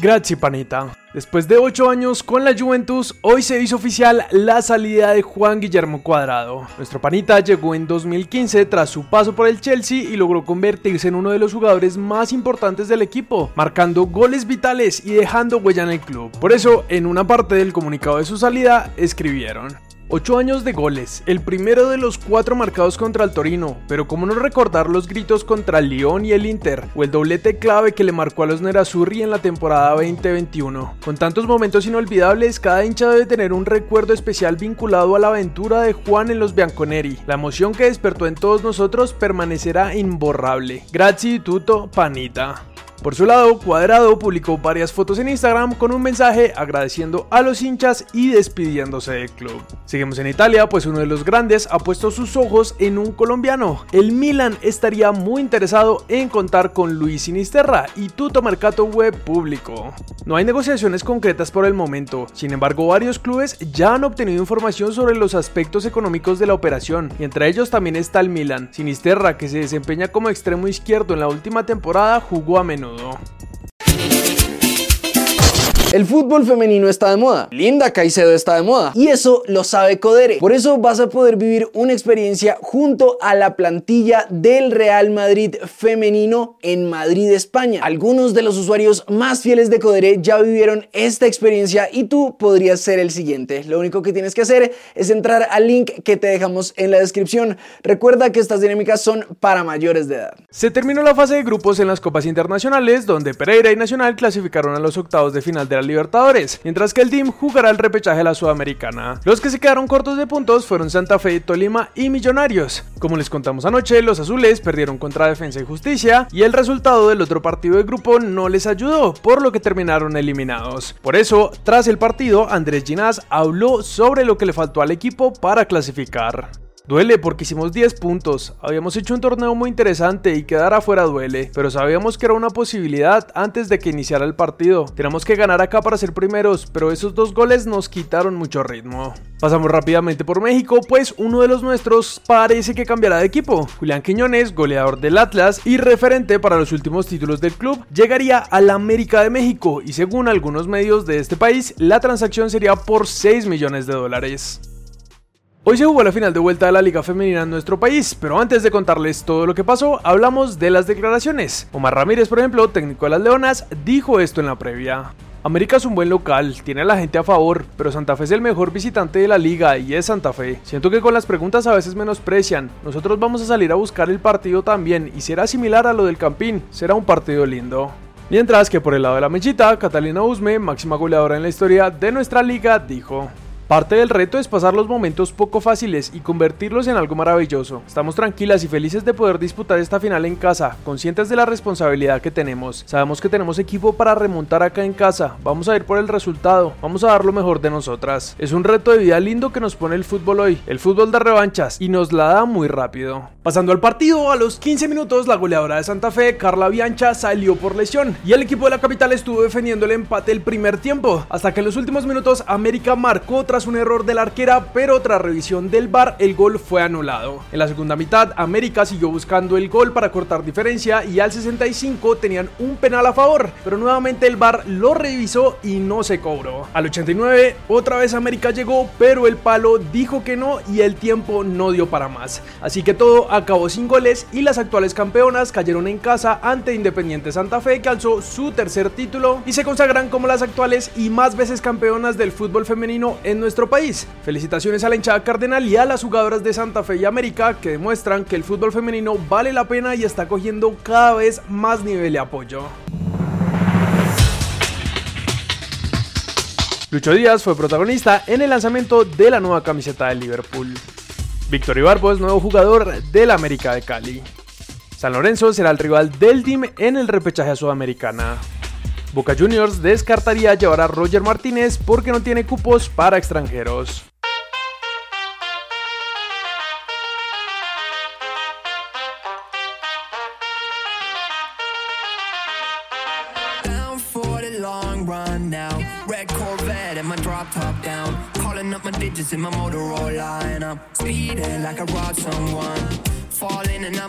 Gracias, panita. Después de 8 años con la Juventus, hoy se hizo oficial la salida de Juan Guillermo Cuadrado. Nuestro panita llegó en 2015 tras su paso por el Chelsea y logró convertirse en uno de los jugadores más importantes del equipo, marcando goles vitales y dejando huella en el club. Por eso, en una parte del comunicado de su salida, escribieron. 8 años de goles, el primero de los cuatro marcados contra el Torino, pero cómo no recordar los gritos contra el Lyon y el Inter, o el doblete clave que le marcó a los Nerazzurri en la temporada 2021. Con tantos momentos inolvidables, cada hincha debe tener un recuerdo especial vinculado a la aventura de Juan en los Bianconeri. La emoción que despertó en todos nosotros permanecerá imborrable. Grazie tutto, panita. Por su lado, Cuadrado publicó varias fotos en Instagram con un mensaje agradeciendo a los hinchas y despidiéndose del club. Seguimos en Italia, pues uno de los grandes ha puesto sus ojos en un colombiano. El Milan estaría muy interesado en contar con Luis Sinisterra y Tuto Mercato Web público. No hay negociaciones concretas por el momento, sin embargo varios clubes ya han obtenido información sobre los aspectos económicos de la operación, y entre ellos también está el Milan. Sinisterra, que se desempeña como extremo izquierdo en la última temporada, jugó a menudo. El fútbol femenino está de moda, Linda Caicedo está de moda y eso lo sabe Codere. Por eso vas a poder vivir una experiencia junto a la plantilla del Real Madrid femenino en Madrid, España. Algunos de los usuarios más fieles de Codere ya vivieron esta experiencia y tú podrías ser el siguiente. Lo único que tienes que hacer es entrar al link que te dejamos en la descripción. Recuerda que estas dinámicas son para mayores de edad. Se terminó la fase de grupos en las copas internacionales donde Pereira y Nacional clasificaron a los octavos de final de Libertadores, mientras que el DIM jugará el repechaje de la Sudamericana. Los que se quedaron cortos de puntos fueron Santa Fe, Tolima y Millonarios. Como les contamos anoche, los azules perdieron contra Defensa y Justicia y el resultado del otro partido de grupo no les ayudó, por lo que terminaron eliminados. Por eso, tras el partido, Andrés Ginás habló sobre lo que le faltó al equipo para clasificar. Duele porque hicimos 10 puntos, habíamos hecho un torneo muy interesante y quedar afuera duele, pero sabíamos que era una posibilidad antes de que iniciara el partido. Tenemos que ganar acá para ser primeros, pero esos dos goles nos quitaron mucho ritmo. Pasamos rápidamente por México, pues uno de los nuestros parece que cambiará de equipo. Julián Quiñones, goleador del Atlas y referente para los últimos títulos del club, llegaría al América de México y según algunos medios de este país, la transacción sería por 6 millones de dólares. Hoy se jugó la final de vuelta de la Liga Femenina en nuestro país, pero antes de contarles todo lo que pasó, hablamos de las declaraciones. Omar Ramírez, por ejemplo, técnico de las Leonas, dijo esto en la previa. América es un buen local, tiene a la gente a favor, pero Santa Fe es el mejor visitante de la liga y es Santa Fe. Siento que con las preguntas a veces menosprecian. Nosotros vamos a salir a buscar el partido también y será similar a lo del Campín, será un partido lindo. Mientras que por el lado de la mechita, Catalina Usme, máxima goleadora en la historia de nuestra liga, dijo: Parte del reto es pasar los momentos poco fáciles y convertirlos en algo maravilloso. Estamos tranquilas y felices de poder disputar esta final en casa, conscientes de la responsabilidad que tenemos. Sabemos que tenemos equipo para remontar acá en casa, vamos a ir por el resultado, vamos a dar lo mejor de nosotras. Es un reto de vida lindo que nos pone el fútbol hoy, el fútbol de revanchas, y nos la da muy rápido. Pasando al partido, a los 15 minutos la goleadora de Santa Fe, Carla Biancha, salió por lesión y el equipo de la capital estuvo defendiendo el empate el primer tiempo, hasta que en los últimos minutos América marcó otra un error de la arquera, pero tras revisión del VAR el gol fue anulado. En la segunda mitad, América siguió buscando el gol para cortar diferencia y al 65 tenían un penal a favor, pero nuevamente el VAR lo revisó y no se cobró. Al 89, otra vez América llegó, pero el palo dijo que no y el tiempo no dio para más. Así que todo acabó sin goles y las actuales campeonas cayeron en casa ante Independiente Santa Fe que alzó su tercer título y se consagran como las actuales y más veces campeonas del fútbol femenino en nuestro nuestro país. Felicitaciones a la hinchada cardenal y a las jugadoras de Santa Fe y América que demuestran que el fútbol femenino vale la pena y está cogiendo cada vez más nivel de apoyo. Lucho Díaz fue protagonista en el lanzamiento de la nueva camiseta del Liverpool. Víctor Ibarbo es nuevo jugador del América de Cali. San Lorenzo será el rival del team en el repechaje sudamericana. Boca Juniors descartaría llevar a Roger Martínez porque no tiene cupos para extranjeros.